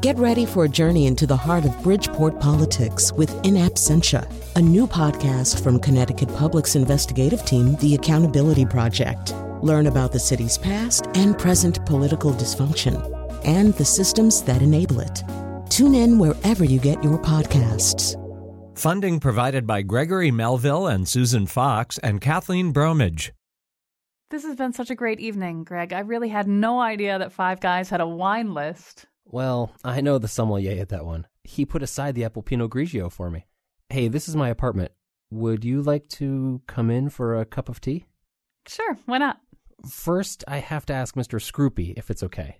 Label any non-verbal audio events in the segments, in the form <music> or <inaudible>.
Get ready for a journey into the heart of Bridgeport politics with In Absentia, a new podcast from Connecticut Public's investigative team, The Accountability Project. Learn about the city's past and present political dysfunction and the systems that enable it. Tune in wherever you get your podcasts. Funding provided by Gregory Melville and Susan Fox and Kathleen Bromage. This has been such a great evening, Greg. I really had no idea that Five Guys had a wine list. Well, I know the sommelier at that one. He put aside the apple Pinot Grigio for me. Hey, this is my apartment. Would you like to come in for a cup of tea? Sure, why not? First, I have to ask Mr. Scroopy if it's okay.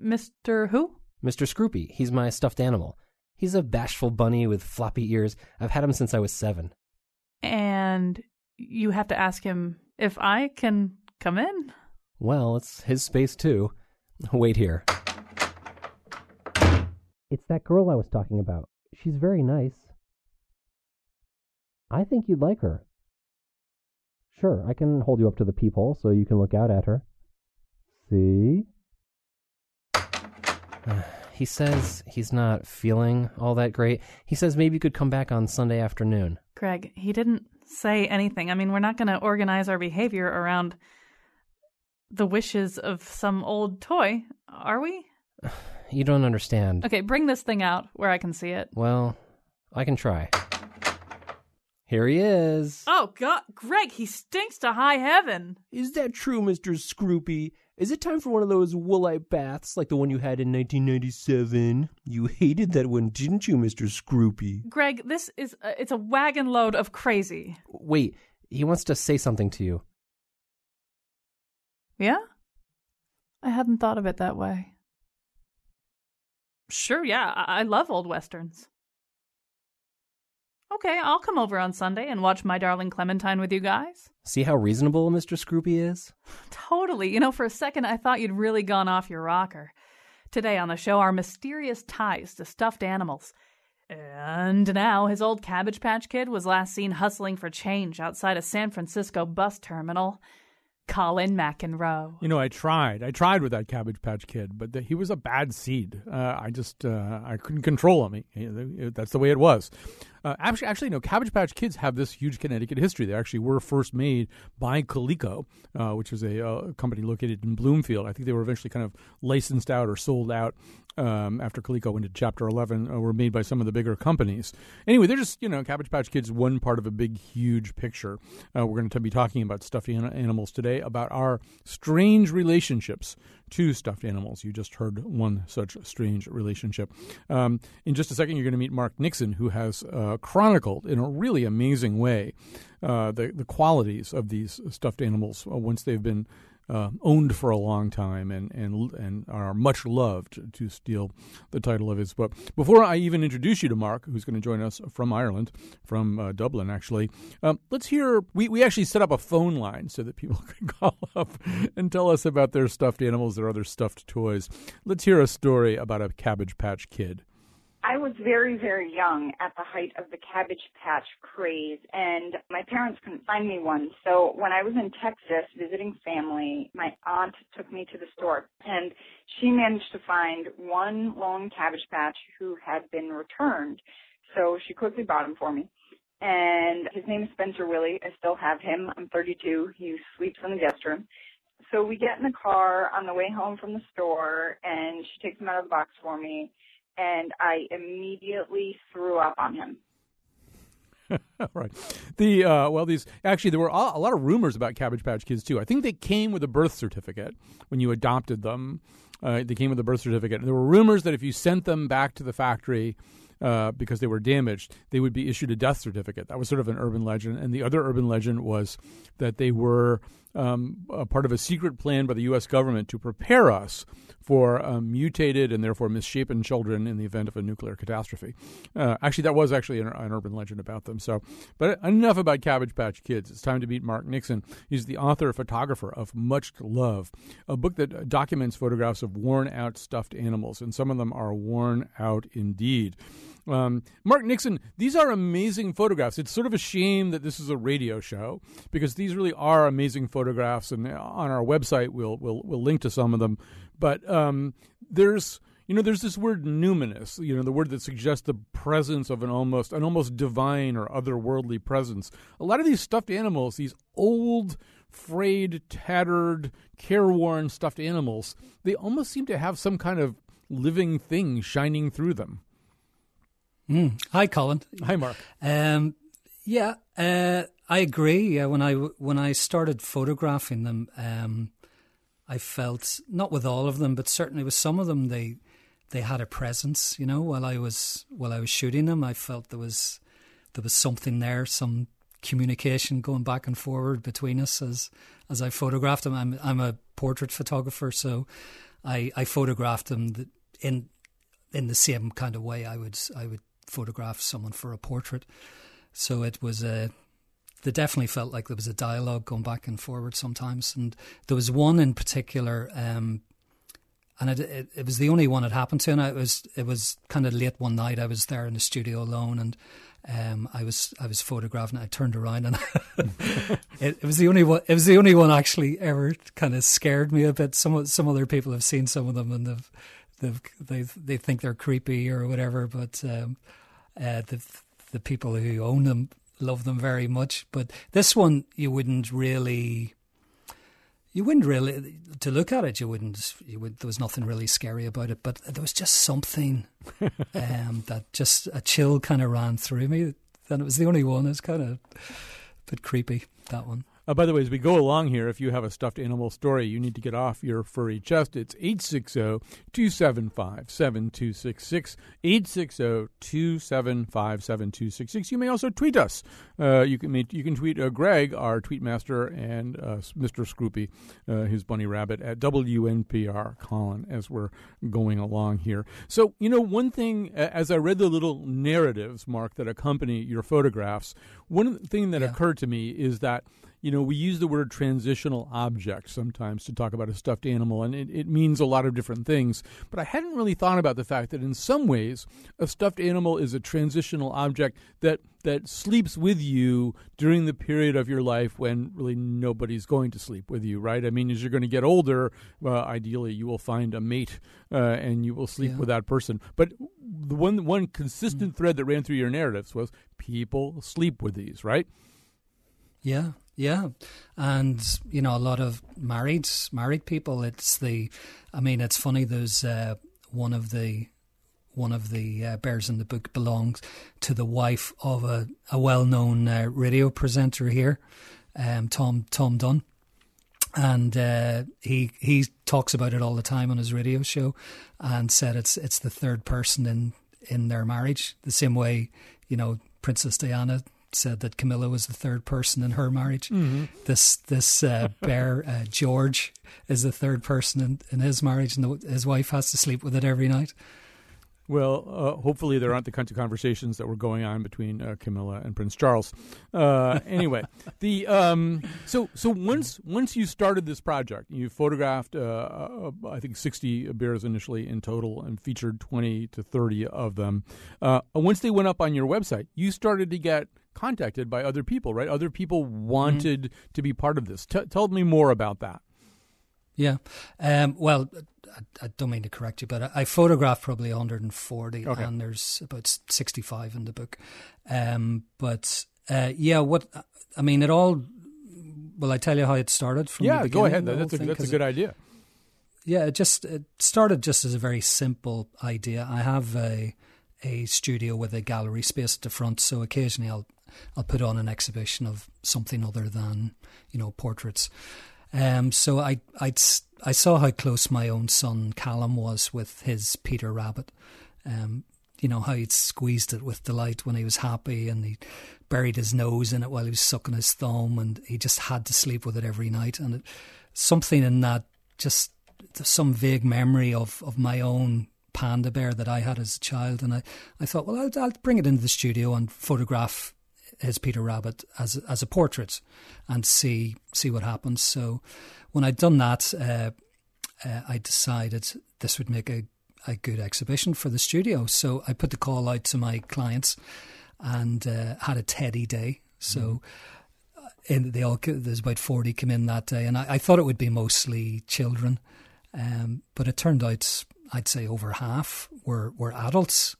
Mr. Who? Mr. Scroopy. He's my stuffed animal. He's a bashful bunny with floppy ears. I've had him since I was seven. And you have to ask him if I can come in? Well, it's his space too. Wait here. It's that girl I was talking about. She's very nice. I think you'd like her. Sure, I can hold you up to the peephole so you can look out at her. See? <sighs> he says he's not feeling all that great. He says maybe you could come back on Sunday afternoon. Greg, he didn't say anything. I mean, we're not going to organize our behavior around the wishes of some old toy, are we? <sighs> You don't understand. Okay, bring this thing out where I can see it. Well, I can try. Here he is. Oh, God. Greg, he stinks to high heaven. Is that true, Mr. Scroopy? Is it time for one of those woolite baths like the one you had in 1997? You hated that one, didn't you, Mr. Scroopy? Greg, this is a, it's a wagon load of crazy. Wait, he wants to say something to you. Yeah? I hadn't thought of it that way. Sure, yeah, I, I love old westerns. Okay, I'll come over on Sunday and watch My Darling Clementine with you guys. See how reasonable Mr. Scroopy is? <sighs> Totally. You know, for a second I thought you'd really gone off your rocker. Today on the show, our mysterious ties to stuffed animals. And now his old Cabbage Patch Kid was last seen hustling for change outside a San Francisco bus terminal. Colin McEnroe. You know, I tried. I tried with that Cabbage Patch Kid, but the, he was a bad seed. Uh, I just uh, I couldn't control him. He, he, that's the way it was. Uh, actually, actually, no. Cabbage Patch Kids have this huge Connecticut history. They actually were first made by Coleco, uh, which is a, a, company located in Bloomfield. I think they were eventually kind of licensed out or sold out um, after Coleco went to Chapter 11. Uh, were made by some of the bigger companies. Anyway, they're just you know Cabbage Patch Kids one part of a big, huge picture. Uh, we're going to be talking about stuffed animals today, about our strange relationships to stuffed animals. You just heard one such strange relationship. Um, in just a second, you're going to meet Mark Nixon, who has uh, chronicled in a really amazing way uh, the the qualities of these stuffed animals uh, once they've been uh, owned for a long time and, and and are much loved to steal the title of his book. Before I even introduce you to Mark, who's going to join us from Ireland, from uh, Dublin, actually, um, let's hear. We, we actually set up a phone line so that people <laughs> can call up and tell us about their stuffed animals or other stuffed toys. Let's hear a story about a Cabbage Patch Kid. I was very, very young at the height of the Cabbage Patch craze, and my parents couldn't find me one. So when I was in Texas visiting family, my aunt took me to the store, and she managed to find one lone Cabbage Patch who had been returned. So she quickly bought him for me. And his name is Spencer Willie. I still have him. I'm 32. He sleeps in the guest room. So we get in the car on the way home from the store, and she takes him out of the box for me and I immediately threw up on him. <laughs> right. The uh, well, these actually there were a lot of rumors about Cabbage Patch Kids too. I think they came with a birth certificate when you adopted them. Uh, they came with a birth certificate. There were rumors that if you sent them back to the factory uh, because they were damaged, they would be issued a death certificate. That was sort of an urban legend. And the other urban legend was that they were um, a part of a secret plan by the U.S. government to prepare us for um, mutated and therefore misshapen children in the event of a nuclear catastrophe. Uh, actually, that was actually an, an, urban legend about them. So, but enough about Cabbage Patch Kids. It's time to meet Mark Nixon. He's the author photographer of Much Love, a book that documents photographs of worn out stuffed animals, and some of them are worn out indeed. Um, Mark Nixon, these are amazing photographs. It's sort of a shame that this is a radio show because these really are amazing photographs, and on our website we'll we'll, we'll link to some of them. But um, there's You know, there's this word numinous. You know, the word that suggests the presence of an almost an almost divine or otherworldly presence. A lot of these stuffed animals, these old, frayed, tattered, careworn stuffed animals, they almost seem to have some kind of living thing shining through them. Mm. Hi, Colin. Hi, Mark. Um, yeah, uh, I agree. Yeah, when I when I started photographing them, um, I felt not with all of them, but certainly with some of them, they they had a presence. You know, while I was while I was shooting them, I felt there was there was something there, some communication going back and forward between us as as I photographed them. I'm I'm a portrait photographer, so I I photographed them in in the same kind of way I would I would photograph someone for a portrait. So it was a. They definitely felt like there was a dialogue going back and forward sometimes, and there was one in particular, um, and it, it, it was the only one it happened to, and it was it was kind of late one night. I was there in the studio alone, and um, I was I was photographing. I turned around and <laughs> it, it, was the only one. It was the only one actually ever kind of scared me a bit. Some some other people have seen some of them and they've, they've they they think they're creepy or whatever, but um, uh, the the people who own them love them very much. But this one, you wouldn't really, you wouldn't really to look at it. You wouldn't. You would. There was nothing really scary about it, but there was just something <laughs> um, that just a chill kind of ran through me. And it was the only one. It's kind of a bit creepy. That one. Uh, by the way, as we go along here, if you have a stuffed animal story you need to get off your furry chest, it's 860 275 7266. 860 275 7266. You may also tweet us. Uh, you, can, you can tweet uh, Greg, our tweet master, and uh, Mr. Scroopy, uh, his bunny rabbit, at WNPR Colin as we're going along here. So, you know, one thing, as I read the little narratives, Mark, that accompany your photographs, one thing that yeah. occurred to me is that you know, we use the word transitional object sometimes to talk about a stuffed animal, and it, it, means a lot of different things. But I hadn't really thought about the fact that in some ways, a stuffed animal is a transitional object that that sleeps with you during the period of your life when really nobody's going to sleep with you, right? I mean, as you're going to get older, uh, ideally you will find a mate uh, and you will sleep yeah. with that person. But the one one consistent mm. thread that ran through your narratives was people sleep with these, right? Yeah, yeah, and you know a lot of married married people. It's the, I mean, it's funny. There's uh, one of the one of the uh, bears in the book belongs to the wife of a, a well known uh, radio presenter here, um, Tom Tom Dunne, and uh, he he talks about it all the time on his radio show, and said it's it's the third person in in their marriage, the same way you know Princess Diana said that Camilla was the third person in her marriage. Mm-hmm. This this uh, <laughs> bear uh, George is the third person in, in his marriage, and the, his wife has to sleep with it every night. Well, uh, hopefully there aren't the kinds of conversations that were going on between uh, Camilla and Prince Charles. Uh, <laughs> anyway, the um, so so once once you started this project, you photographed uh, uh, I think sixty bears initially in total, and featured twenty to thirty of them. Uh, once they went up on your website, you started to get contacted by other people, right? Other people wanted mm-hmm. to be part of this. T- tell me more about that. Yeah. Um, well, I, I, don't mean to correct you, but I, I photographed probably 140, okay. and there's about 65 in the book. Um, but uh, yeah, what I mean, it all. Will I tell you how it started from? Yeah, go ahead. That's a, that's a good idea. Yeah, it just it started just as a very simple idea. I have a a studio with a gallery space at the front, so occasionally I'll I'll put on an exhibition of something other than you know portraits. Um, so I i I saw how close my own son Callum was with his Peter Rabbit. Um, you know how he'd squeezed it with delight when he was happy, and he buried his nose in it while he was sucking his thumb, and he just had to sleep with it every night. And it, something in that, just some vague memory of of my own panda bear that I had as a child, and I, I thought, well, I'll, I'll bring it into the studio and photograph his Peter Rabbit as as a portrait and see see what happens. So when I'd done that, uh, uh, I decided this would make a a good exhibition for the studio. So I put the call out to my clients and uh, had a Teddy day. So. Mm. In, they all there's about forty come in that day, and I, I thought it would be mostly children, um, but it turned out I'd say over half were were adults.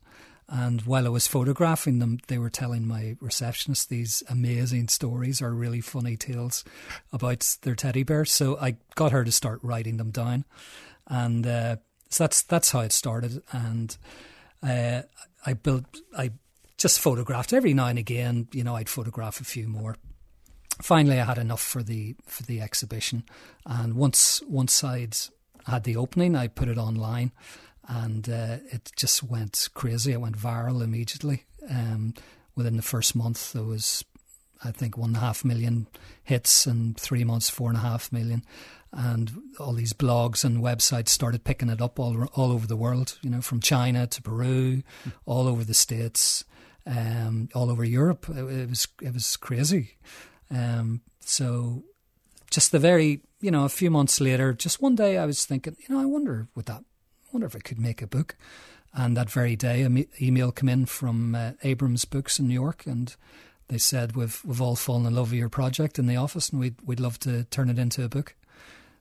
And while I was photographing them, they were telling my receptionist these amazing stories or really funny tales about their teddy bears. So I got her to start writing them down, and uh, so that's that's how it started. And uh, I built, I just photographed every now and again. You know, I'd photograph a few more. Finally, I had enough for the for the exhibition, and once once I'd had the opening, I put it online and uh, it just went crazy. It went viral immediately. Um, within the first month, there was, I think, one and a half million hits, and three months, four and a half million. And all these blogs and websites started picking it up all all over the world. You know, from China to Peru, all over the states, um, all over Europe. It, it, was it was crazy. Um, so, just the very you know, a few months later, just one day, I was thinking, you know, I wonder would that wonder if I could make a book. And that very day, an email came in from uh, Abrams Books in New York, and they said we've we've all fallen in love with your project in the office, and we'd we'd love to turn it into a book.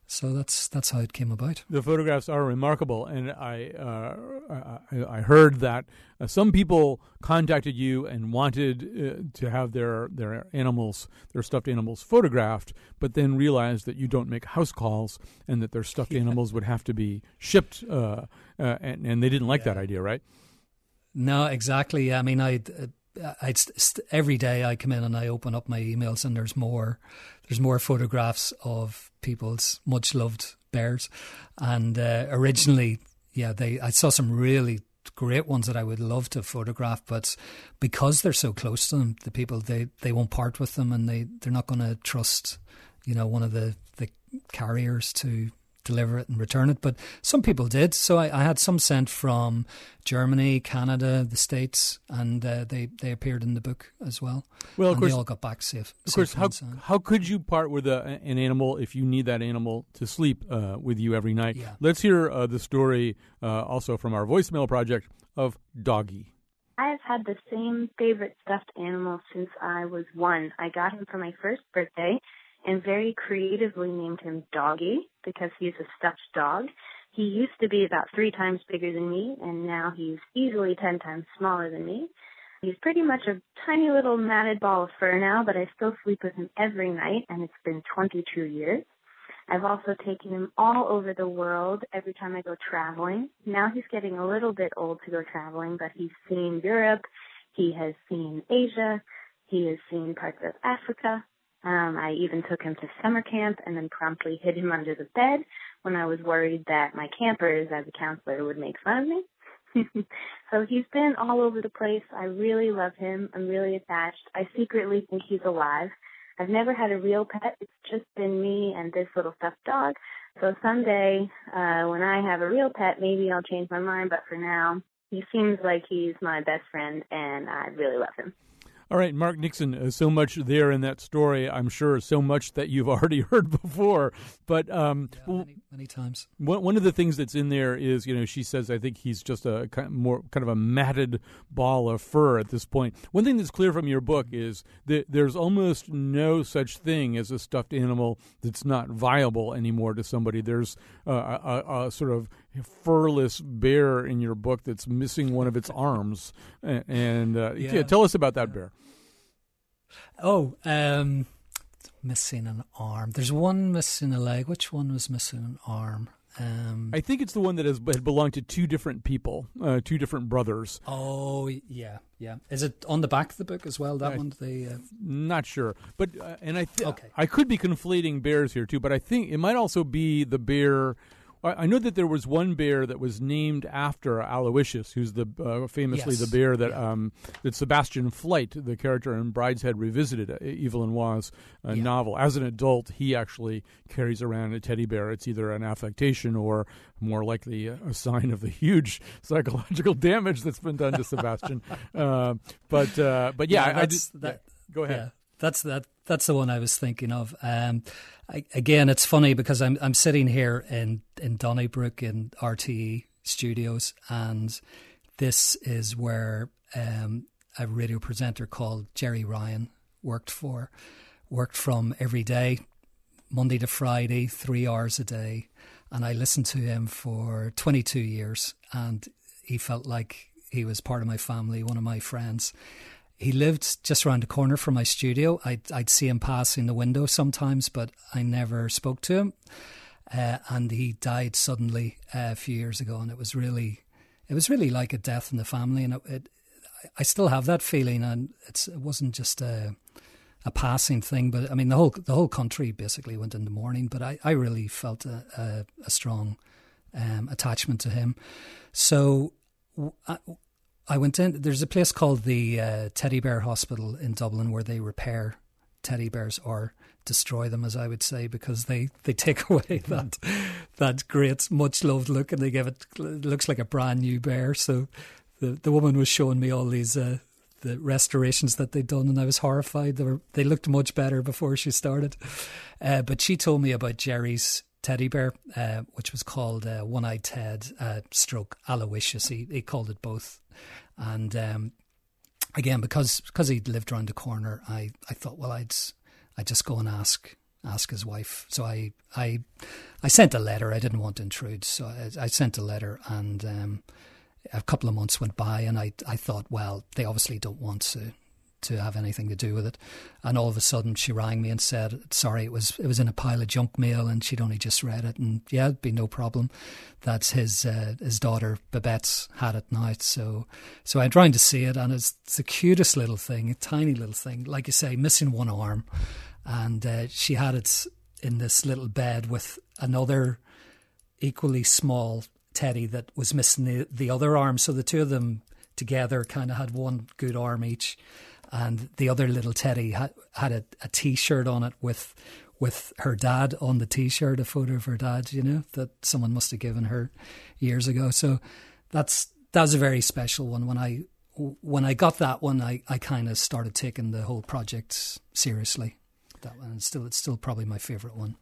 So that's that's how it came about. The photographs are remarkable, and I uh, I, I, heard that uh, some people contacted you and wanted uh, to have their their animals, their stuffed animals, photographed, but then realized that you don't make house calls and that their stuffed yeah. animals would have to be shipped, uh, uh, and, and they didn't like yeah. that idea, right? No, exactly. I mean, I I every day I come in and I open up my emails and there's more there's more photographs of people's much loved bears. And uh, originally yeah they I saw some really great ones that I would love to photograph but because they're so close to them the people they they won't part with them and they they're not going to trust you know one of the the carriers to deliver it and return it. But some people did. So I, I had some sent from Germany, Canada, the States, and uh, they, they appeared in the book as well. Well, of and course, they all got back safe. Of course, how, how could you part with a, an animal if you need that animal to sleep uh, with you every night? Yeah. Let's hear uh, the story uh, also from our voicemail project of Doggy. I have had the same favorite stuffed animal since I was one. I got him for my first birthday and very creatively named him Doggy because he's a stuffed dog. He used to be about three times bigger than me, and now he's easily ten times smaller than me. He's pretty much a tiny little matted ball of fur now, but I still sleep with him every night, and it's been 22 years. I've also taken him all over the world every time I go traveling. Now he's getting a little bit old to go traveling, but he's seen Europe, he has seen Asia, he has seen parts of Africa, um, I even took him to summer camp and then promptly hid him under the bed when I was worried that my campers, as a counselor, would make fun of me. <laughs> so he's been all over the place. I really love him. I'm really attached. I secretly think he's alive. I've never had a real pet. It's just been me and this little stuffed dog. So someday, uh, when I have a real pet, maybe I'll change my mind. But for now, he seems like he's my best friend and I really love him. All right, Mark Nixon, uh, so much there in that story. I'm sure so much that you've <laughs> already heard before. But um, yeah, many, many, times. One, one of the things that's in there is, you know, she says, I think he's just a kind of more kind of a matted ball of fur at this point. One thing that's clear from your book is that there's almost no such thing as a stuffed animal that's not viable anymore to somebody. There's uh, a, a, sort of furless bear in your book that's missing one of its <laughs> arms. And uh, yeah. yeah. tell us about that bear. Oh, um, missing an arm. There's one missing a leg. Which one was missing an arm? Um, I think it's the one that has had belonged to two different people, uh, two different brothers. Oh yeah, yeah. Is it on the back of the book as well? That I, one, the uh... not sure, but uh, and I th- okay. I could be conflating bears here too, but I think it might also be the bear I know that there was one bear that was named after Aloysius, who's the uh, famously yes. the bear that yeah. um, that Sebastian Flyte, the character in Brideshead Revisited, uh, Evelyn Waugh's uh, yeah. novel. As an adult, he actually carries around a teddy bear. It's either an affectation or more likely a, a sign of the huge <laughs> psychological damage that's been done to Sebastian. <laughs> Uh, but uh, but yeah, yeah I, I just, that, go ahead. That's that. That's the one I was thinking of. Um, I, again, it's funny because I'm I'm sitting here in in Donnybrook in RTE studios, and this is where um, a radio presenter called Gerry Ryan worked for, worked from every day, Monday to Friday, three hours a day, and I listened to him for 22 years, and he felt like he was part of my family, one of my friends. He lived just around the corner from my studio. I'd, I'd see him passing the window sometimes, but I never spoke to him. Uh, and he died suddenly uh, a few years ago, and it was really, it was really like a death in the family. And it, it I still have that feeling, and it wasn't just a a passing thing, but I mean the whole the whole country basically went into mourning. But I, I really felt a, a, a strong um, attachment to him. So I, went in. There's a place called the uh, Teddy Bear Hospital in Dublin where they repair teddy bears or destroy them, as I would say, because they, they take <laughs> away that that great, much loved look and they give it, it looks like a brand new bear. So the the woman was showing me all these uh, the restorations that they'd done, and I was horrified. They were they looked much better before she started. Uh, but she told me about Gerry's teddy bear, uh, which was called uh, One Eyed Ted, uh, stroke Aloysius. He, he called it both, and um, again because because he lived around the corner, I, I thought, well, I'd I'd just go and ask ask his wife. So I I I sent a letter. I didn't want to intrude, so I, I sent a letter and. Um, a couple of months went by, and I I thought, well, they obviously don't want to to have anything to do with it. And all of a sudden, she rang me and said, "Sorry, it was it was in a pile of junk mail, and she'd only just read it, and yeah, it'd be no problem. That's his uh, his daughter Babette's had it now, so so I'm trying to see it, and it's, it's the cutest little thing, a tiny little thing, like you say, missing one arm, and uh, she had it in this little bed with another equally small Teddy that was missing the, the other arm. So the two of them together kind of had one good arm each. And the other little Teddy had, had a a t-shirt on it with with her dad on the t-shirt, a photo of her dad, you know, that someone must have given her years ago. So that's that's a very special one. When I when I got that one, I, I kind of started taking the whole project seriously. That one, and still, it's still probably my favorite one.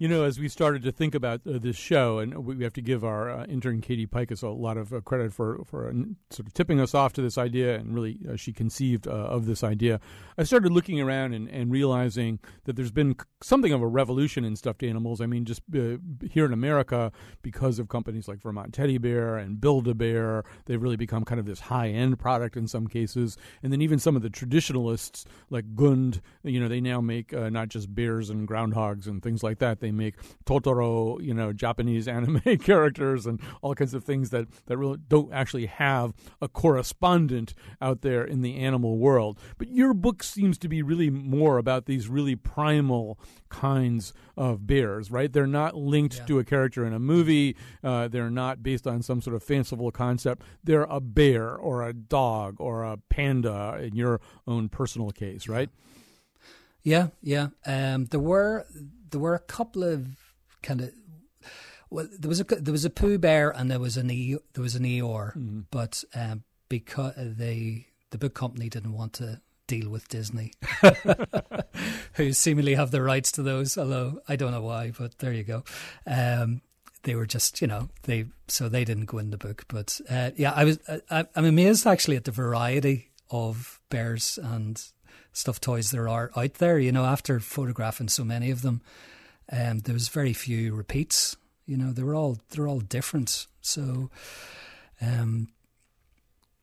You know, as we started to think about uh, this show, and we have to give our uh, intern Katie Pikus a lot of uh, credit for for uh, sort of tipping us off to this idea, and really uh, she conceived uh, of this idea. I started looking around and, and, realizing that there's been something of a revolution in stuffed animals. I mean, just here in America, because of companies like Vermont Teddy Bear and Build a Bear, they've really become kind of this high end product in some cases. And then even some of the traditionalists like Gund, you know, they now make not just bears and groundhogs and things like that. They they make Totoro, you know, Japanese anime <laughs> characters and all kinds of things that, that really don't actually have a correspondent out there in the animal world. But your book seems to be really more about these really primal kinds of bears, right? They're not linked yeah. to a character in a movie. Uh, they're not based on some sort of fanciful concept. They're a bear or a dog or a panda in your own personal case, right? Yeah, yeah. Um, there were there were a couple of kind of well, there was a there was a Pooh Bear and there was an e, there was an Eeyore, mm-hmm. but um, because they the book company didn't want to deal with Disney, <laughs> who seemingly have the rights to those. Although I don't know why, but there you go. Um, they were just you know they so they didn't go in the book. But uh, yeah, I was I, I'm amazed actually at the variety of bears and stuffed toys there are out there. You know, after photographing so many of them, um, there was very few repeats. You know, they were all they're all different. So, um,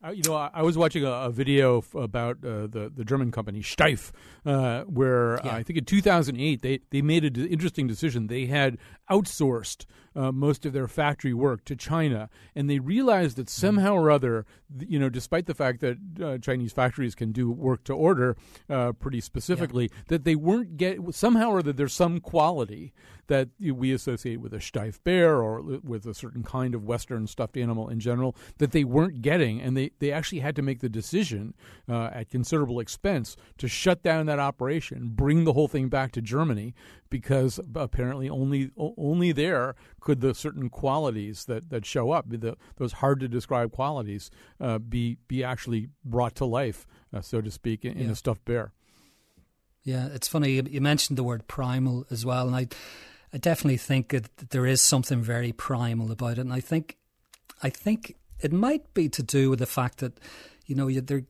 uh, you know, I, I, was watching a, a video f- about uh, the the German company Steiff, uh, where yeah. I think in 2008 they they made an d- interesting decision. They had outsourced uh, most of their factory work to China, and they realized that mm-hmm. somehow or other, you know, despite the fact that uh, Chinese factories can do work to order uh, pretty specifically, yeah. that they weren't get somehow or other there's some quality that we associate with a Steiff bear or with a certain kind of Western stuffed animal in general that they weren't getting, and they, they actually had to make the decision uh, at considerable expense to shut down that operation, bring the whole thing back to Germany, because apparently only only there could the certain qualities that, that show up, the, those hard to describe qualities, uh, be be actually brought to life, uh, so to speak, in, yeah. in a stuffed bear. Yeah, it's funny you mentioned the word primal as well, and I I definitely think that there is something very primal about it, and I think, I think it might be to do with the fact that, you know, the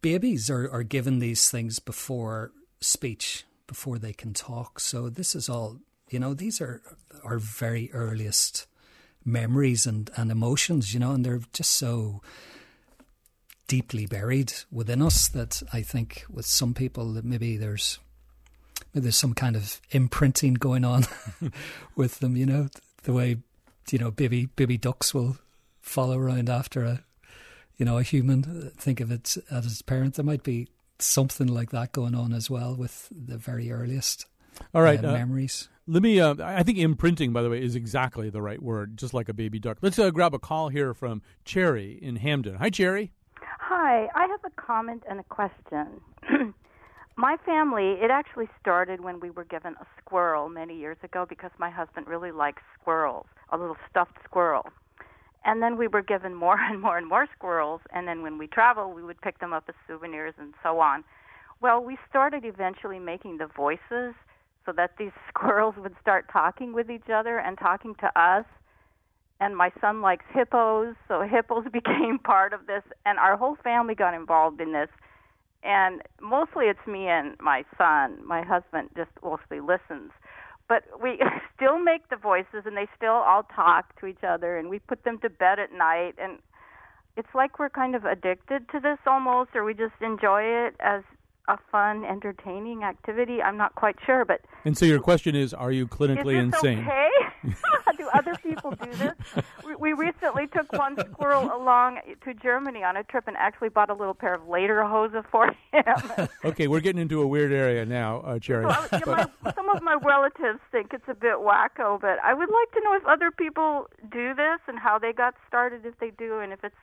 babies are, are given these things before speech, before they can talk. So this is all, You know, these are our very earliest memories and, and emotions, you know, and they're just so deeply buried within us that I think with some people that maybe there's maybe there's some kind of imprinting going on <laughs> with them, you know, the way you know baby baby ducks will follow around after a you know a human. Think of it as its parent. There might be something like that going on as well with the very earliest. All right, uh, uh, memories. Let me. Uh, I think imprinting, by the way, is exactly the right word. Just like a baby duck. Let's uh, grab a call here from Cherry in Hamden. Hi, Cherry. Hi, I have a comment and a question. <clears throat> my family, it actually started when we were given a squirrel many years ago because my husband really likes squirrels, a little stuffed squirrel. And then we were given more and more and more squirrels, and then when we travel, we would pick them up as souvenirs and so on. Well, we started eventually making the voices so that these <laughs> squirrels would start talking with each other and talking to us. And my son likes hippos, so <laughs> hippos became part of this, and our whole family got involved in this. And mostly it's me and my son. My husband just mostly listens. But we <laughs> still make the voices, and they still all talk to each other, and we put them to bed at night. And it's like we're kind of addicted to this almost, or we just enjoy it as a fun, entertaining activity. I'm not quite sure, but And so your question is, are you clinically is this insane? okay? <laughs> <laughs> do other people do this? We, we recently took one squirrel <laughs> along to Germany on a trip and actually bought a little pair of lederhosen for him. okay, we're getting into a weird area now, uh, I, my, some of my relatives think it's a bit wacko, but I would like to know if other people do this and how they got started, if they do, and if it's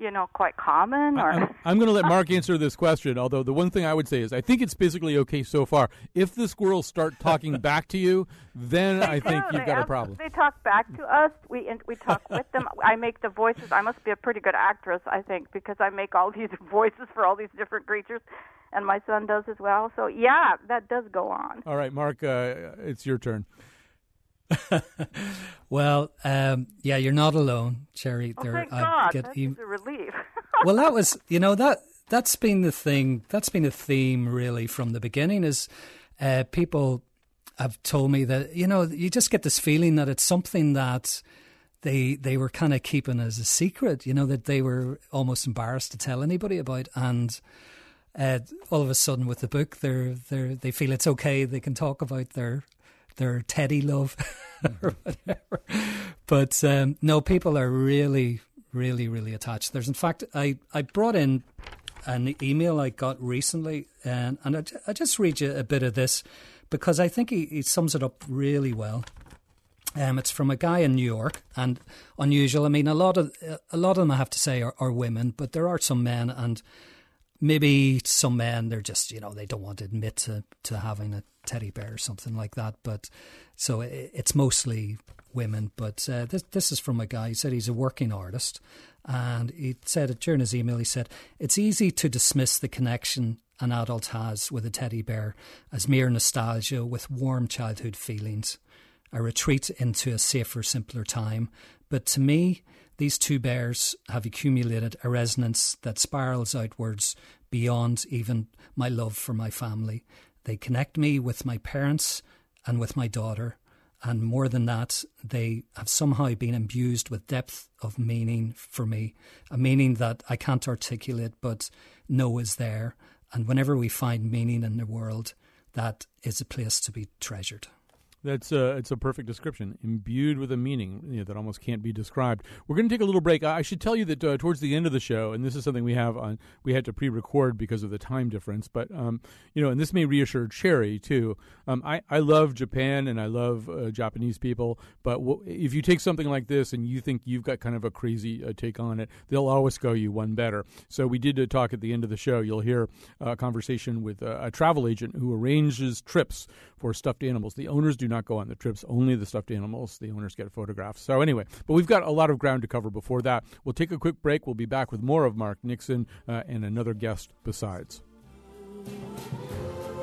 you know quite common. Or I'm, I'm going to let Mark answer this question. Although the one thing I would say is, I think it's basically okay so far. If the squirrels start talking <laughs> back to you, then I think you've got a problem. They talk back to us. We we talk with them. <laughs> I make the voices. I must be a pretty good actress, I think, because I make all <laughs> these voices for all these different creatures, and my son does as well. So yeah, that does go on. All right, Mark, uh, it's your turn. <laughs> Well, um, yeah, you're not alone, Cherry. Oh, There, thank I God. get That's e- a relief. <laughs> well, that was <laughs> you know that that's been the thing. That's been a theme really from the beginning. Is uh, people have told me that you know you just get this feeling that it's something that they they were kind of keeping as a secret. You know that they were almost embarrassed to tell anybody about, and uh, all of a sudden with the book, they're they they feel it's okay. They can talk about their their teddy love <laughs> or whatever. But um, no, people are really, really, really attached. There's, in fact, I, I brought in an email I got recently, and, and I, I just read you a bit of this because I think he, he sums it up really well. Um, it's from a guy in New York, and unusual. I mean, a lot of a lot of them I have to say are, are women, but there are some men, and maybe some men they're just you know they don't want to admit to to having a teddy bear or something like that. But so it, it's mostly women. But uh, this this is from a guy. He said he's a working artist, and he said it during his email. He said it's easy to dismiss the connection an adult has with a teddy bear as mere nostalgia with warm childhood feelings, a retreat into a safer, simpler time. But to me, these two bears have accumulated a resonance that spirals outwards beyond even my love for my family. They connect me with my parents and with my daughter. And more than that, they have somehow been imbued with depth of meaning for me, a meaning that I can't articulate but know is there. And whenever we find meaning in the world, that is a place to be treasured. That's uh, it's a perfect description, imbued with a meaning you know, that almost can't be described. We're going to take a little break. I should tell you that uh, towards the end of the show, and this is something we have on, we had to pre-record because of the time difference. But um, you know, and this may reassure Cherry too. Um, I I love Japan and I love uh, Japanese people, but w- if you take something like this and you think you've got kind of a crazy uh, take on it, they'll always go you one better. So we did a talk at the end of the show. You'll hear a conversation with uh, a travel agent who arranges trips for stuffed animals. The owners do not go on the trips, only the stuffed animals. The owners get photographs. So, anyway, but we've got a lot of ground to cover before that. We'll take a quick break. We'll be back with more of Mark Nixon uh, and another guest besides.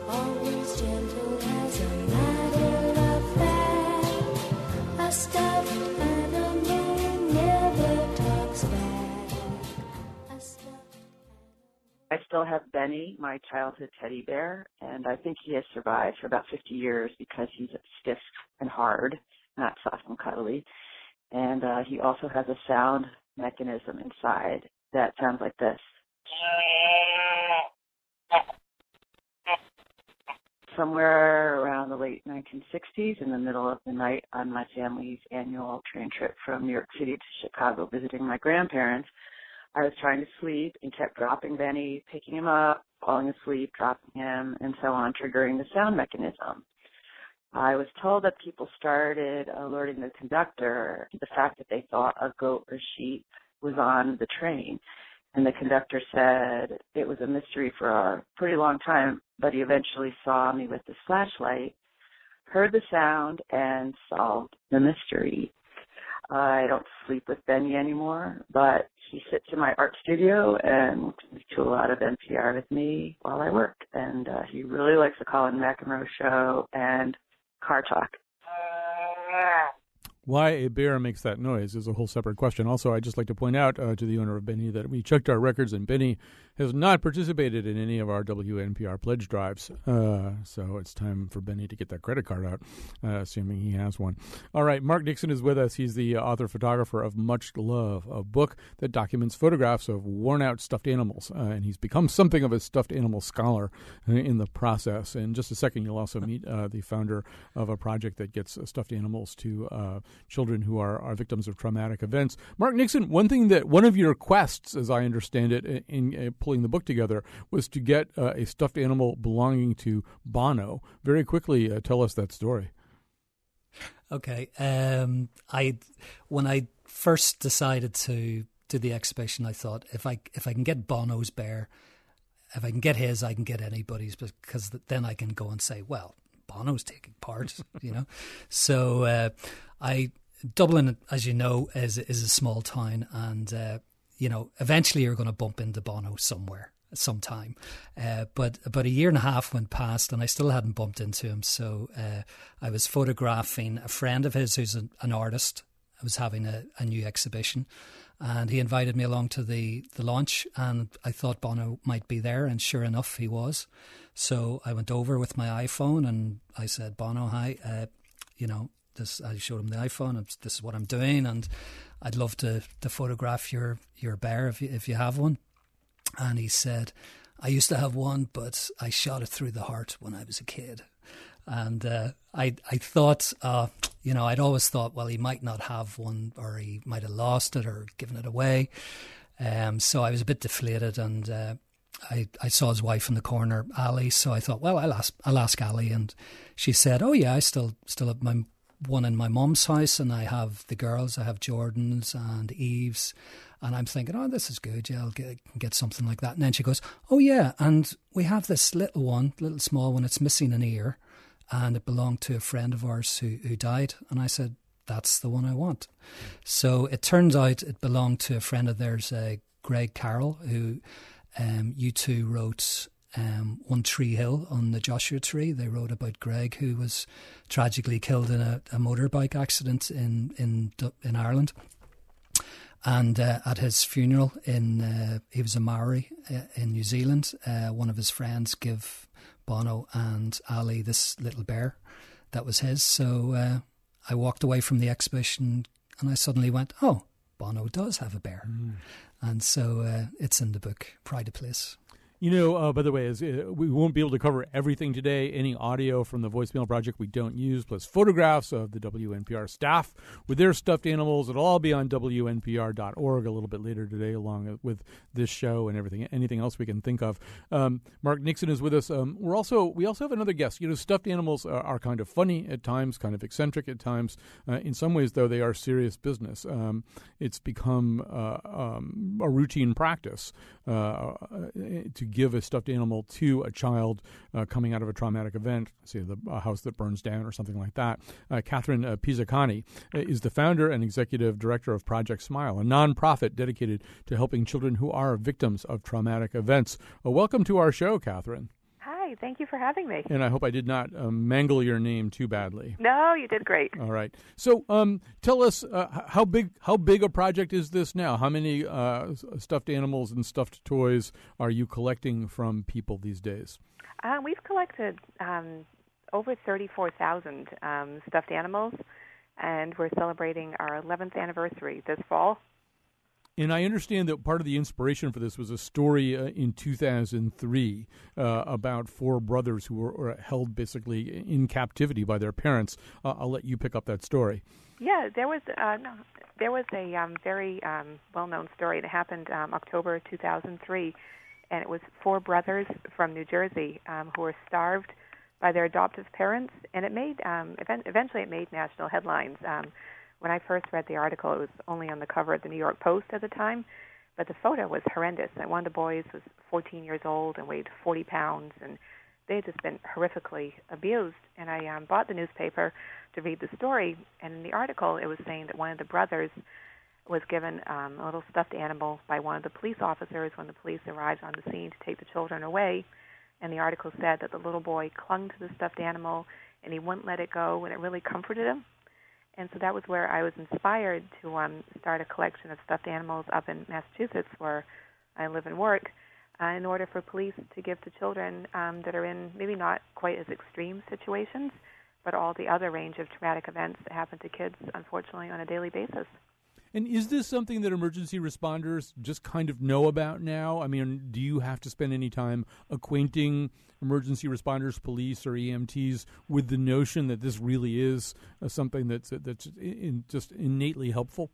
Always gentle still have Benny, my childhood teddy bear, and I think he has survived for about 50 years because he's stiff and hard, not soft and cuddly. And uh, he also has a sound mechanism inside that sounds like this. Somewhere around the late 1960s, in the middle of the night on my family's annual train trip from New York City to Chicago visiting my grandparents, I was trying to sleep and kept dropping Benny, picking him up, falling asleep, dropping him, and so on, triggering the sound mechanism. I was told that people started alerting the conductor to the fact that they thought a goat or sheep was on the train. And the conductor said it was a mystery for a pretty long time, but he eventually saw me with his flashlight, heard the sound, and solved the mystery. I don't sleep with Benny anymore, but he sits in my art studio and listens to a lot of NPR with me while I work. And uh, he really likes the Colin McEnroe show and Car Talk. Why a bear makes that noise is a whole separate question. Also, I'd just like to point out uh, to the owner of Benny that we checked our records, and Benny has not participated in any of our WNPR pledge drives. Uh, so it's time for Benny to get that credit card out, uh, assuming he has one. All right, Mark Nixon is with us. He's the author photographer of Much Love, a book that documents photographs of worn out stuffed animals, uh, and he's become something of a stuffed animal scholar uh, in the process. In just a second, you'll also meet uh, the founder of a project that gets stuffed animals to children who are, are victims of traumatic events. Mark Nixon, one thing that one of your quests, as I understand it, in, in pulling the book together was to get uh, a stuffed animal belonging to Bono. Very quickly, uh, tell us that story. Okay, um, I when I first decided to do the exhibition, I thought if I if I can get Bono's bear, if I can get his, I can get anybody's because then I can go and say, well, Bono's taking part, you know. So uh, I Dublin, as you know, is is a small town, and uh, you know eventually you're going to bump into Bono somewhere sometime. Uh, but about a year and a half went past, and I still hadn't bumped into him. So uh, I was photographing a friend of his who's an, an artist. I was having a, a new exhibition, and he invited me along to the, the launch and I thought Bono might be there and sure enough he was. So I went over with my iPhone and I said, Bono, hi, uh, you know, this, I showed him the iPhone this is what I'm doing and I'd love to, to photograph your, your bear if you, if you have one. And he said, I used to have one, but I shot it through the heart when I was a kid. And uh, I I thought, uh, you know, I'd always thought, well, he might not have one, or he might have lost it, or given it away. Um, so I was a bit deflated, and uh, I I saw his wife in the corner, Ali. So I thought, well, I'll ask I'll ask Ali, and she said, oh yeah, I still still have my one in my mom's house, and I have the girls. I have Jordan's and Eve's, and I'm thinking, oh, this is good. Yeah, I'll get, get something like that. And then she goes, oh yeah, and we have this little one, little small one. It's missing an ear and it belonged to a friend of ours who, who died. And I said, that's the one I want. So it turns out it belonged to a friend of theirs, uh, Greg Carroll, who um, U2 wrote um, One Tree Hill on the Joshua Tree. They wrote about Greg, who was tragically killed in a, a motorbike accident in, in, in Ireland. And uh, at his funeral, in uh, he was a Maori uh, in New Zealand. Uh, one of his friends gave Bono and Ali this little bear that was his. So uh, I walked away from the exhibition and I suddenly went, oh, Bono does have a bear. Mm. And so uh, it's in the book, Pride of Place. You know, uh, by the way, is uh, we won't be able to cover everything today. Any audio from the voicemail project we don't use, plus photographs of the WNPR staff with their stuffed animals. It'll all be on WNPR.org a little bit later today, along with this show and everything, anything else we can think of. Um, Mark Nixon is with us. Um, we're also we also have another guest. You know, stuffed animals are, are kind of funny at times, kind of eccentric at times. Uh, in some ways, though, they are serious business. Um, it's become uh, um, a routine practice uh, to give a stuffed animal to a child uh, coming out of a traumatic event, say the house that burns down or something like that. Uh, Catherine uh, Pizzacani uh, is the founder and executive director of Project Smile, a nonprofit dedicated to helping children who are victims of traumatic events. Uh, welcome to our show, Catherine. Thank you for having me. And I hope I did not um, mangle your name too badly. No, you did great. All right. So, um, tell us uh, how big how big a project is this now? How many uh, stuffed animals and stuffed toys are you collecting from people these days? Uh, we've collected um, over 34,000 um, stuffed animals, and we're celebrating our 11th anniversary this fall. And I understand that part of the inspiration for this was a story uh, in 2003 uh, about four brothers who were, were held basically in captivity by their parents. Uh, I'll let you pick up that story. Yeah, there was uh, no, there was a um, very um, well-known story that happened um, October 2003, and it was four brothers from New Jersey um, who were starved by their adoptive parents, and it made um, event- eventually it made national headlines. When I first read the article, it was only on the cover of the New York Post at the time, but the photo was horrendous. And one of the boys was 14 years old and weighed 40 pounds, and they had just been horrifically abused. And I um, bought the newspaper to read the story, and in the article, it was saying that one of the brothers was given um, a little stuffed animal by one of the police officers when the police arrived on the scene to take the children away. And the article said that the little boy clung to the stuffed animal and he wouldn't let it go, and it really comforted him. And so that was where I was inspired to um, start a collection of stuffed animals up in Massachusetts, where I live and work, uh, in order for police to give to children um, that are in maybe not quite as extreme situations, but all the other range of traumatic events that happen to kids, unfortunately, on a daily basis. And is this something that emergency responders just kind of know about now? I mean, do you have to spend any time acquainting emergency responders, police, or EMTs with the notion that this really is uh, something that's that's in, just innately helpful?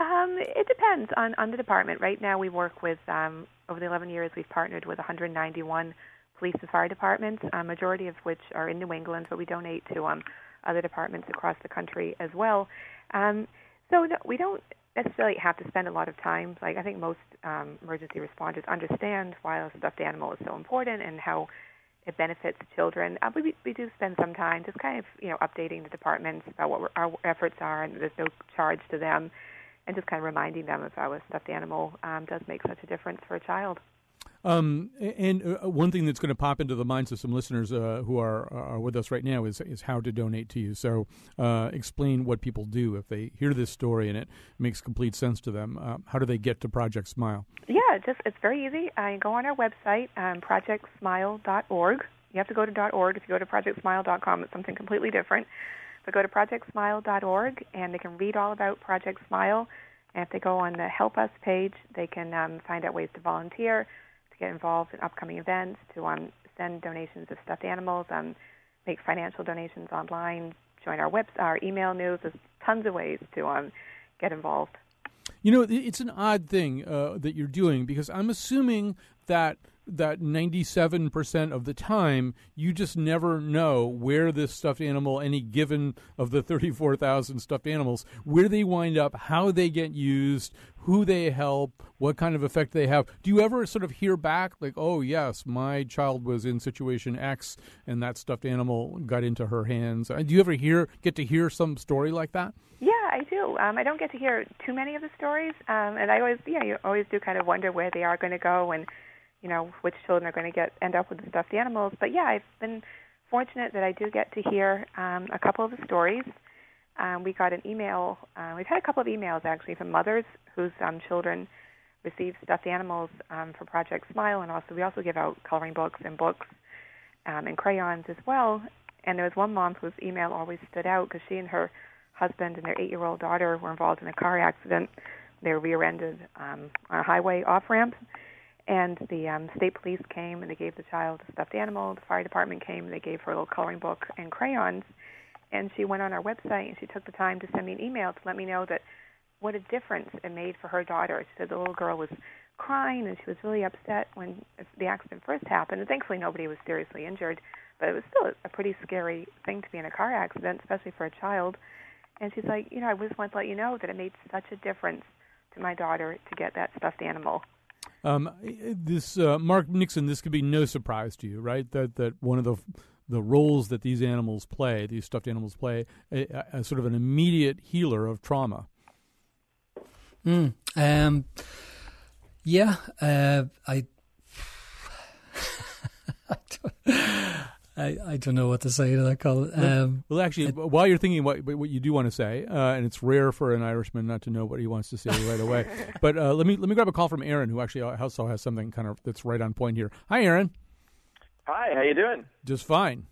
Um, it depends on, on the department. Right now, we work with, um, over the 11 years, we've partnered with 191 police and fire departments, a majority of which are in New England, but we donate to um, other departments across the country as well. Um, so no, we don't necessarily have to spend a lot of time. Like I think most um, emergency responders understand why a stuffed animal is so important and how it benefits children. Uh, we we do spend some time just kind of you know updating the departments about what our efforts are, and there's no charge to them, and just kind of reminding them of how a stuffed animal um, does make such a difference for a child. Um, and uh, one thing that's going to pop into the minds of some listeners uh, who are are with us right now is is how to donate to you. So, uh, explain what people do if they hear this story and it makes complete sense to them. Uh, how do they get to Project Smile? Yeah, just it's very easy. I go on our website, um, projectsmile.org. You have to go to .org. If you go to projectsmile.com, it's something completely different. But go to projectsmile.org, and they can read all about Project Smile. And if they go on the Help Us page, they can um, find out ways to volunteer, get involved in upcoming events, to um, send donations of stuffed animals, um, make financial donations online, join our web, our email news. There's tons of ways to um, get involved. You know, it's an odd thing uh, that you're doing because I'm assuming that that 97% of the time you just never know where this stuffed animal any given of the 34,000 stuffed animals where they wind up how they get used who they help what kind of effect they have. Do you ever sort of hear back like oh yes my child was in situation x and that stuffed animal got into her hands Uh, do you ever hear get to hear some story like that? Yeah, I do. Um, I don't get to hear too many of the stories, um, and I always, yeah, you always do kind of wonder where they are going to go, and you know which children are going to get end up with the stuffed animals. But yeah, I've been fortunate that I do get to hear um, a couple of the stories. Um, we got an email. Uh, we've had a couple of emails actually from mothers whose um, children received stuffed animals um, for Project Smile, and also we also give out coloring books and books um, and crayons as well. And there was one mom whose email always stood out because she and her husband and their eight-year-old daughter were involved in a car accident. They were rear-ended um, on a highway off-ramp, and the um, state police came and they gave the child a stuffed animal. The fire department came and they gave her a little coloring book and crayons. And she went on our website and she took the time to send me an email to let me know that what a difference it made for her daughter. She said the little girl was crying and she was really upset when the accident first happened. And thankfully, nobody was seriously injured, but it was still a pretty scary thing to be in a car accident, especially for a child. And she's like, you know, I just want to let you know that it made such a difference to my daughter to get that stuffed animal. Um, this uh, Mark Nixon, this could be no surprise to you, right? That that one of the the roles that these animals play, these stuffed animals play, a, sort of an immediate healer of trauma. Mm, um, yeah, uh, I, <laughs> I, I, I don't know what to say to that, Colin. Um, well, actually, while you're thinking what what you do want to say, uh, and it's rare for an Irishman not to know what he wants to say right away. <laughs> But uh, let me let me grab a call from Aaron, who actually also has something kind of that's right on point here. Hi, Aaron. Hi, how you doing? Just fine.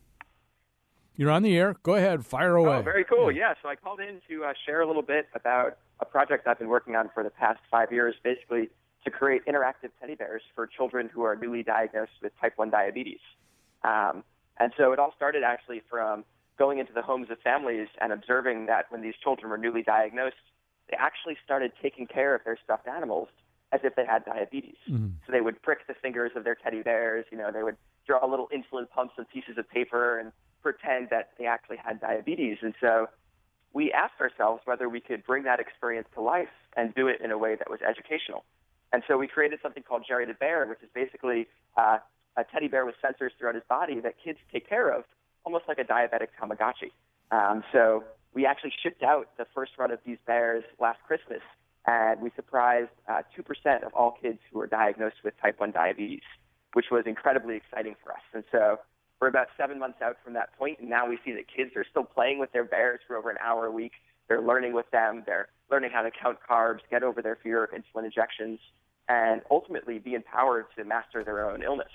You're on the air. Go ahead, fire away. Oh, very cool. Yeah, so I called in to uh, share a little bit about a project I've been working on for the past five years, basically to create interactive teddy bears for children who are newly diagnosed with type 1 diabetes. Um, and so it all started actually from going into the homes of families and observing that when these children were newly diagnosed, they actually started taking care of their stuffed animals as if they had diabetes. Mm-hmm. So they would prick the fingers of their teddy bears, you know, they would draw little insulin pumps on pieces of paper and pretend that they actually had diabetes. And so we asked ourselves whether we could bring that experience to life and do it in a way that was educational. And so we created something called Jerry the Bear, which is basically uh, a teddy bear with sensors throughout his body that kids take care of, almost like a diabetic Tamagotchi. Um, so we actually shipped out the first run of these bears last Christmas, and we surprised uh, 2% of all kids who were diagnosed with type 1 diabetes, which was incredibly exciting for us. And so we're about seven months out from that point, and now we see that kids are still playing with their bears for over an hour a week. They're learning with them. They're learning how to count carbs, get over their fear of insulin injections, and ultimately be empowered to master their own illness.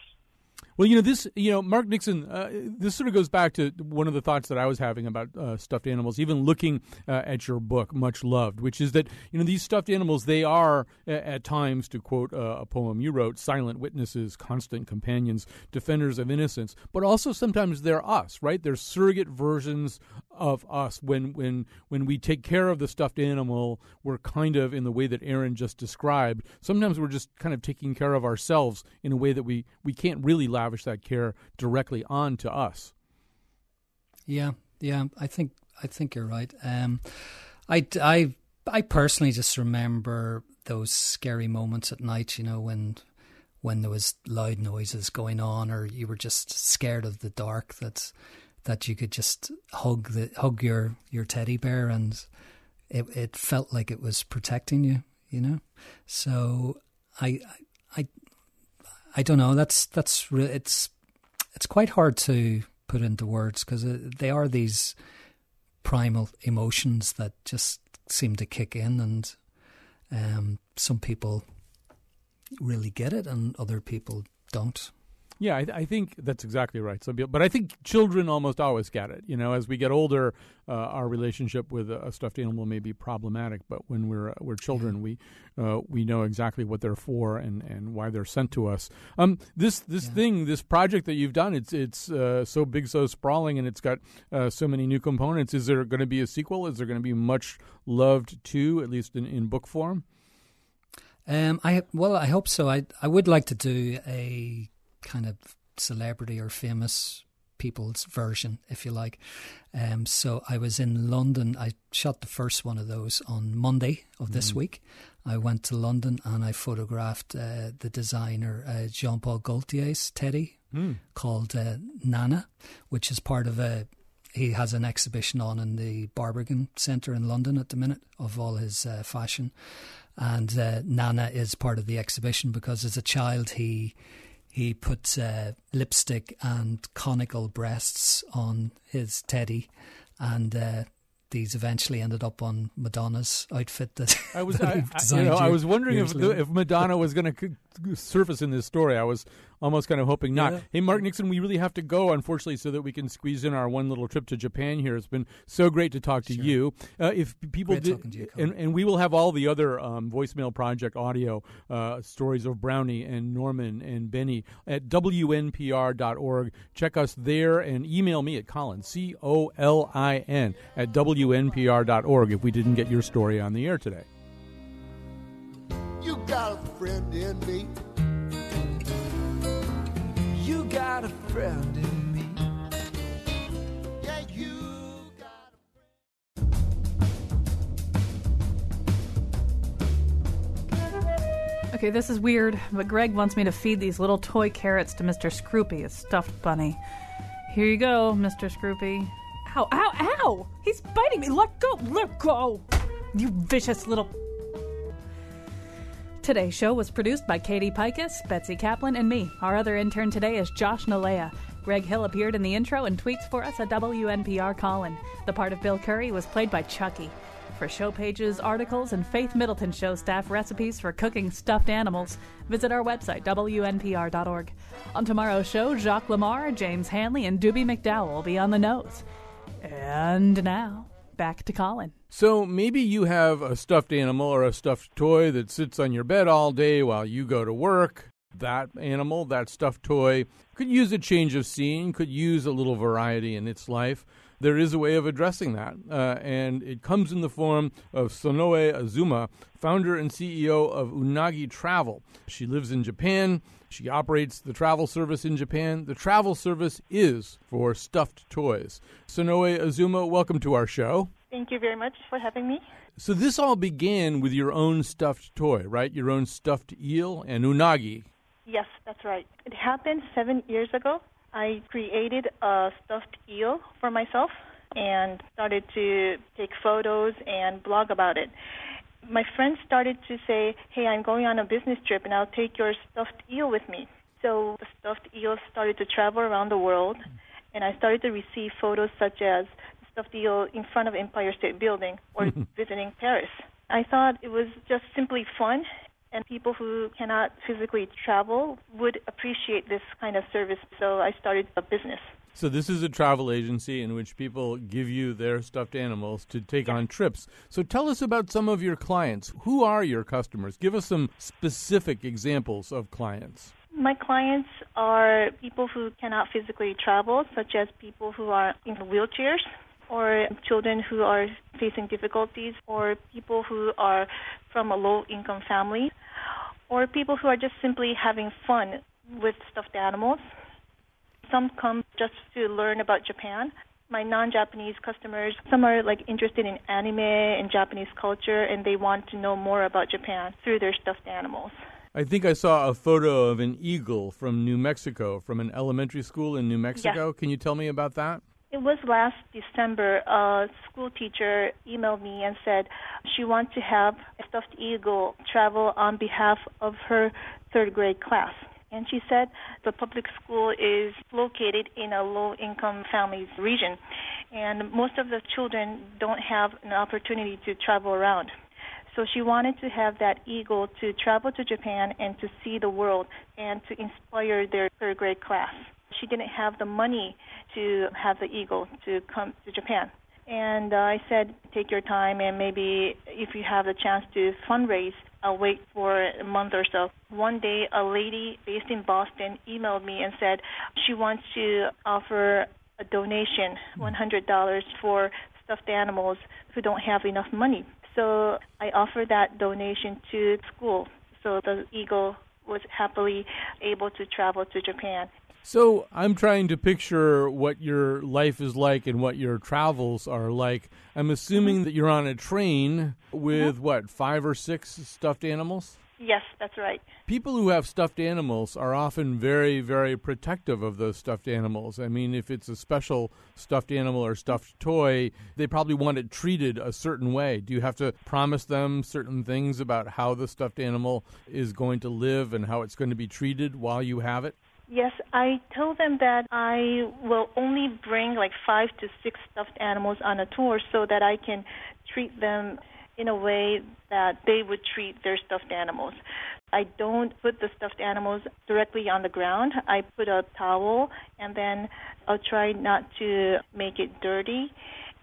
Well, you know this. You know, Mark Nixon. Uh, this sort of goes back to one of the thoughts that I was having about uh, stuffed animals. Even looking uh, at your book, much loved, which is that you know these stuffed animals they are at times, to quote uh, a poem you wrote, silent witnesses, constant companions, defenders of innocence. But also sometimes they're us, right? They're surrogate versions of us. When when when we take care of the stuffed animal, we're kind of in the way that Aaron just described. Sometimes we're just kind of taking care of ourselves in a way that we we can't really lavish that care directly on to us. Yeah, yeah, I think I think you're right. Um, I, I, I personally just remember those scary moments at night. You know when when there was loud noises going on, or you were just scared of the dark. That that you could just hug the hug your your teddy bear, and it it felt like it was protecting you. You know, so I I I don't know. That's that's re- it's it's quite hard to put into words because they are these primal emotions that just seem to kick in, and um, some people really get it, and other people don't. Yeah, I, I, think that's exactly right. So, but I think children almost always get it. You know, as we get older, uh, our relationship with a, stuffed animal may be problematic. But when we're uh, we're children, we uh, we know exactly what they're for and, and why they're sent to us. Um, this this yeah. thing, this project that you've done, it's it's uh, so big, so sprawling, and it's got uh, so many new components. Is there going to be a sequel? Is there going to be much loved too, at least in, in book form? Um, I well, I hope so. I I would like to do a kind of celebrity or famous people's version, if you like. Um, so I was in London. I shot the first one of those on Monday of this mm. week. I went to London and I photographed uh, the designer uh, Jean Paul Gaultier's Teddy mm. called uh, Nana, which is part of a. He has an exhibition on in the Barbican Centre in London at the minute of all his uh, fashion, and uh, Nana is part of the exhibition because as a child he he put uh, lipstick and conical breasts on his teddy, and uh, these eventually ended up on Madonna's outfit. That I was, <laughs> that I, I, you know, I was wondering if the, if Madonna was going to surface in this story. I was almost kind of hoping not. Yeah. Hey, Mark Nixon, we really have to go, unfortunately, so that we can squeeze in our one little trip to Japan here. It's been so great to talk to sure. you. Uh, if people did, you, and, and, we will have all the other um, voicemail project audio uh, stories of Brownie and Norman and Benny at WNPR.org. Check us there and email me at Colin, C O L I N, at WNPR.org if we didn't get your story on the air today. You got a friend in me you got a friend in me. Yeah, you Okay, this is weird, but Greg wants me to feed these little toy carrots to Mr. Scroopy, a stuffed bunny. Here you go, Mr. Scroopy. Ow, ow, ow! He's biting me! Let go! Let go! You vicious little Today's show was produced by Katie Pikus, Betsy Kaplan, and me. Our other intern today is Josh Nalea. Greg Hill appeared in the intro and tweets for us at WNPR Colin. The part of Bill Curry was played by Chucky. For show pages, articles, and Faith Middleton show staff recipes for cooking stuffed animals, visit our website, WNPR.org. On tomorrow's show, Jacques Lamarre, James Hanley, and Duby McDowell will be on the nose. And now, back to Colin. So maybe you have a stuffed animal or a stuffed toy that sits on your bed all day while you go to work. That animal, that stuffed toy, could use a change of scene, could use a little variety in its life. There is a way of addressing that, uh, and it comes in the form of Sonoe Azuma, founder and CEO of Unagi Travel. She lives in Japan. She operates the travel service in Japan. The travel service is for stuffed toys. Sonoe Azuma, welcome to our show. Thank you very much for having me. So this all began with your own stuffed toy, right? Your own stuffed eel and unagi. Yes, that's right. It happened seven years ago. I created a stuffed eel for myself and started to take photos and blog about it. My friends started to say, Hey, I'm going on a business trip and I'll take your stuffed eel with me. So the stuffed eel started to travel around the world and I started to receive photos such as the stuffed eel in front of Empire State Building or <laughs> mm-hmm. visiting Paris. I thought it was just simply fun and people who cannot physically travel would appreciate this kind of service. So I started a business. So this is a travel agency in which people give you their stuffed animals to take on trips. So tell us about some of your clients. Who are your customers? Give us some specific examples of clients. My clients are people who cannot physically travel, such as people who are in wheelchairs, or children who are facing difficulties, or people who are from a low income family, or people who are just simply having fun with stuffed animals. Some come just to learn about Japan. My non-Japanese customers, some are like interested in anime and Japanese culture, and they want to know more about Japan through their stuffed animals. I think I saw a photo of an eagle from New Mexico, from an elementary school in New Mexico. Can you tell me about that? It was last December. A school teacher emailed me and said she wants to have a stuffed eagle travel on behalf of her third grade class. And she said the public school is located in a low income family's region, and most of the children don't have an opportunity to travel around. So she wanted to have that eagle to travel to Japan and to see the world and to inspire their third grade class. She didn't have the money to have the eagle to come to Japan. And uh, I said, take your time, and maybe if you have the chance to fundraise, I'll wait for a month or so. One day, a lady based in Boston emailed me and said she wants to offer a donation, $100 for stuffed animals who don't have enough money. So I offered that donation to school. So the eagle was happily able to travel to Japan. So I'm trying to picture what your life is like and what your travels are like. I'm assuming that you're on a train with mm-hmm. what, five or six stuffed animals? Yes, that's right. People who have stuffed animals are often very, very protective of those stuffed animals. I mean, if it's a special stuffed animal or stuffed toy, they probably want it treated a certain way. Do you have to promise them certain things about how the stuffed animal is going to live and how it's going to be treated while you have it? Yes, I told them that I will only bring like five to six stuffed animals on a tour so that I can treat them in a way that they would treat their stuffed animals. I don't put the stuffed animals directly on the ground. I put a towel and then I'll try not to make it dirty.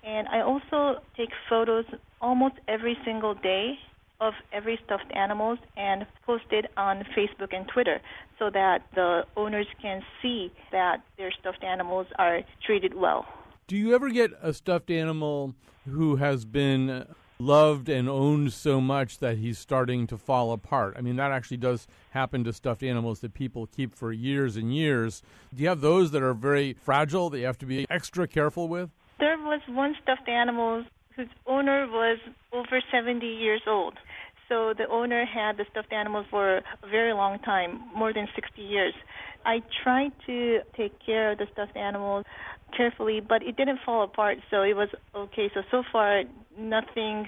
And I also take photos almost every single day of every stuffed animals and post it on Facebook and Twitter so that the owners can see that their stuffed animals are treated well. Do you ever get a stuffed animal who has been loved and owned so much that he's starting to fall apart? I mean, that actually does happen to stuffed animals that people keep for years and years. Do you have those that are very fragile that you have to be extra careful with? There was one stuffed animal whose owner was over 70 years old. So the owner had the stuffed animals for a very long time, more than 60 years. I tried to take care of the stuffed animals carefully, but it didn't fall apart, so it was okay. So so far, nothing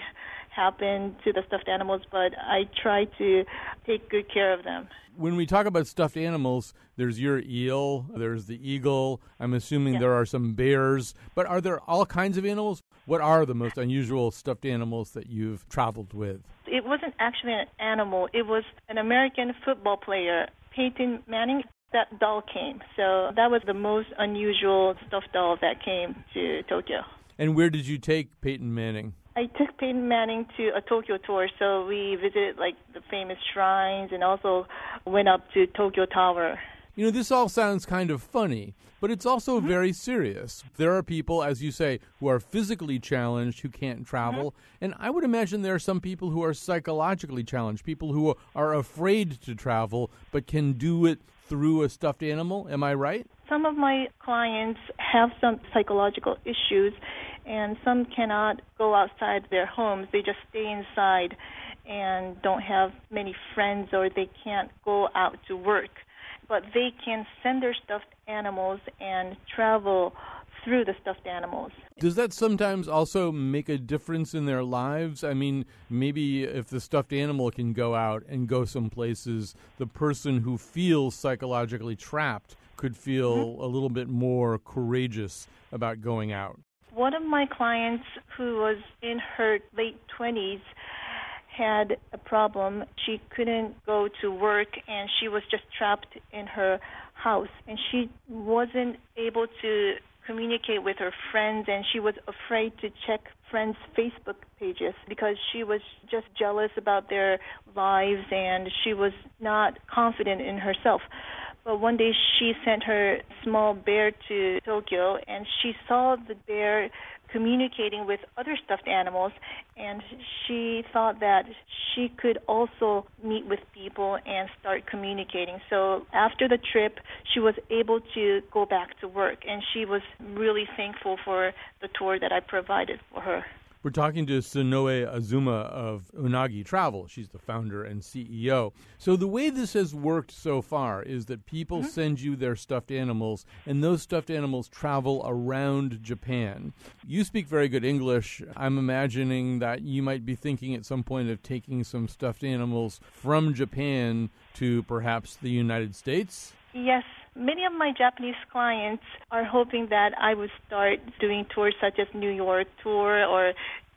happened to the stuffed animals, but I try to take good care of them. When we talk about stuffed animals, there's your eel, there's the eagle. I'm assuming Yeah. there are some bears, but are there all kinds of animals? What are the most unusual stuffed animals that you've traveled with? It wasn't actually an animal, it was an American football player, Peyton Manning. That doll came. So that was the most unusual stuffed doll that came to Tokyo. And where did you take Peyton Manning? I took Peyton Manning to a Tokyo tour, so we visited like the famous shrines and also went up to Tokyo Tower. You know, this all sounds kind of funny, but it's also mm-hmm. very serious. There are people, as you say, who are physically challenged who can't mm-hmm. travel. And I would imagine there are some people who are psychologically challenged, people who are afraid to travel but can do it through a stuffed animal. Am I right? Some of my clients have some psychological issues, and some cannot go outside their homes. They just stay inside and don't have many friends, or they can't go out to work. But they can send their stuffed animals and travel through the stuffed animals. Does that sometimes also make a difference in their lives? I mean, maybe if the stuffed animal can go out and go some places, the person who feels psychologically trapped could feel mm-hmm. a little bit more courageous about going out. One of my clients who was in her late 20s had a problem. She couldn't go to work and she was just trapped in her house and she wasn't able to communicate with her friends and she was afraid to check friends' Facebook pages because she was just jealous about their lives and she was not confident in herself. But one day she sent her small bear to Tokyo and she saw the bear communicating with other stuffed animals and she thought that she could also meet with people and start communicating. So after the trip, she was able to go back to work and she was really thankful for the tour that I provided for her. We're talking to Sonoe Azuma of Unagi Travel. She's the founder and CEO. So, the way this has worked so far is that people mm-hmm. send you their stuffed animals, and those stuffed animals travel around Japan. You speak very good English. I'm imagining that you might be thinking at some point of taking some stuffed animals from Japan to perhaps the United States. Yes, many of my Japanese clients are hoping that I would start doing tours such as New York tour or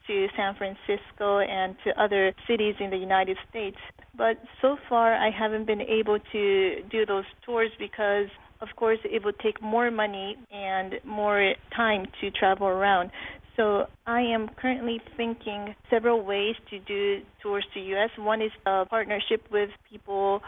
to San Francisco and to other cities in the United States. But so far I haven't been able to do those tours because of course it would take more money and more time to travel around. So I am currently thinking several ways to do tours to US. One is a partnership with people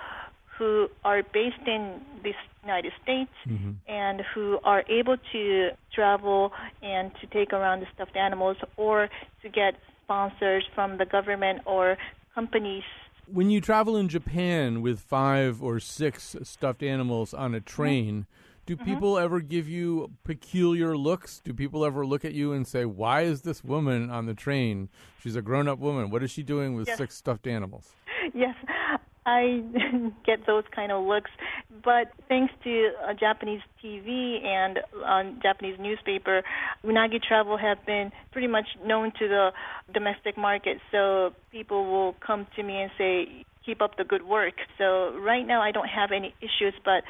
who are based in the United States mm-hmm. and who are able to travel and to take around the stuffed animals or to get sponsors from the government or companies. When you travel in Japan with five or six stuffed animals on a train, mm-hmm. do mm-hmm. people ever give you peculiar looks? Do people ever look at you and say, Why is this woman on the train? She's a grown up woman. What is she doing with Yes. six stuffed animals? <laughs> yes, I <laughs> get those kind of looks. But thanks to uh, Japanese TV and on Japanese newspaper, Unagi Travel have been pretty much known to the domestic market. So people will come to me and say, keep up the good work. So right now I don't have any issues, but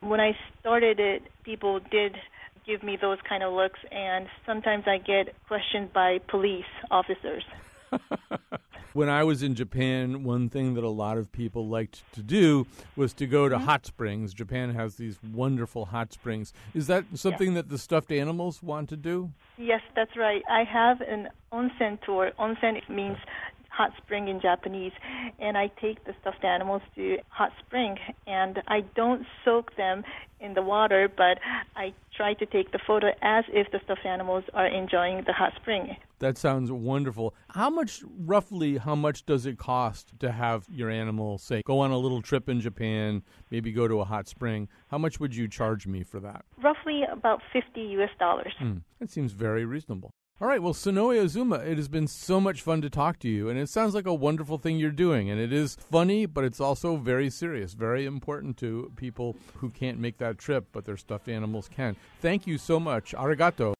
when I started it, people did give me those kind of looks, and sometimes I get questioned by police officers. <laughs> When I was in Japan, one thing that a lot of people liked to do was to go to mm-hmm. hot springs. Japan has these wonderful hot springs. Is that something that the stuffed animals want to do? Yes, that's right. I have an onsen tour. Onsen means hot spring in Japanese, and I take the stuffed animals to hot spring, and I don't soak them in the water, but I try to take the photo as if the stuffed animals are enjoying the hot spring. That sounds wonderful. How much, roughly, how much does it cost to have your animal, say, go on a little trip in Japan, maybe go to a hot spring? How much would you charge me for that? Roughly about 50 US dollars. Hmm, that seems very reasonable. All right, well, Sonoe Azuma, it has been so much fun to talk to you, and it sounds like a wonderful thing you're doing. And it is funny, but it's also very serious, very important to people who can't make that trip, but their stuffed animals can. Thank you so much. Arigato.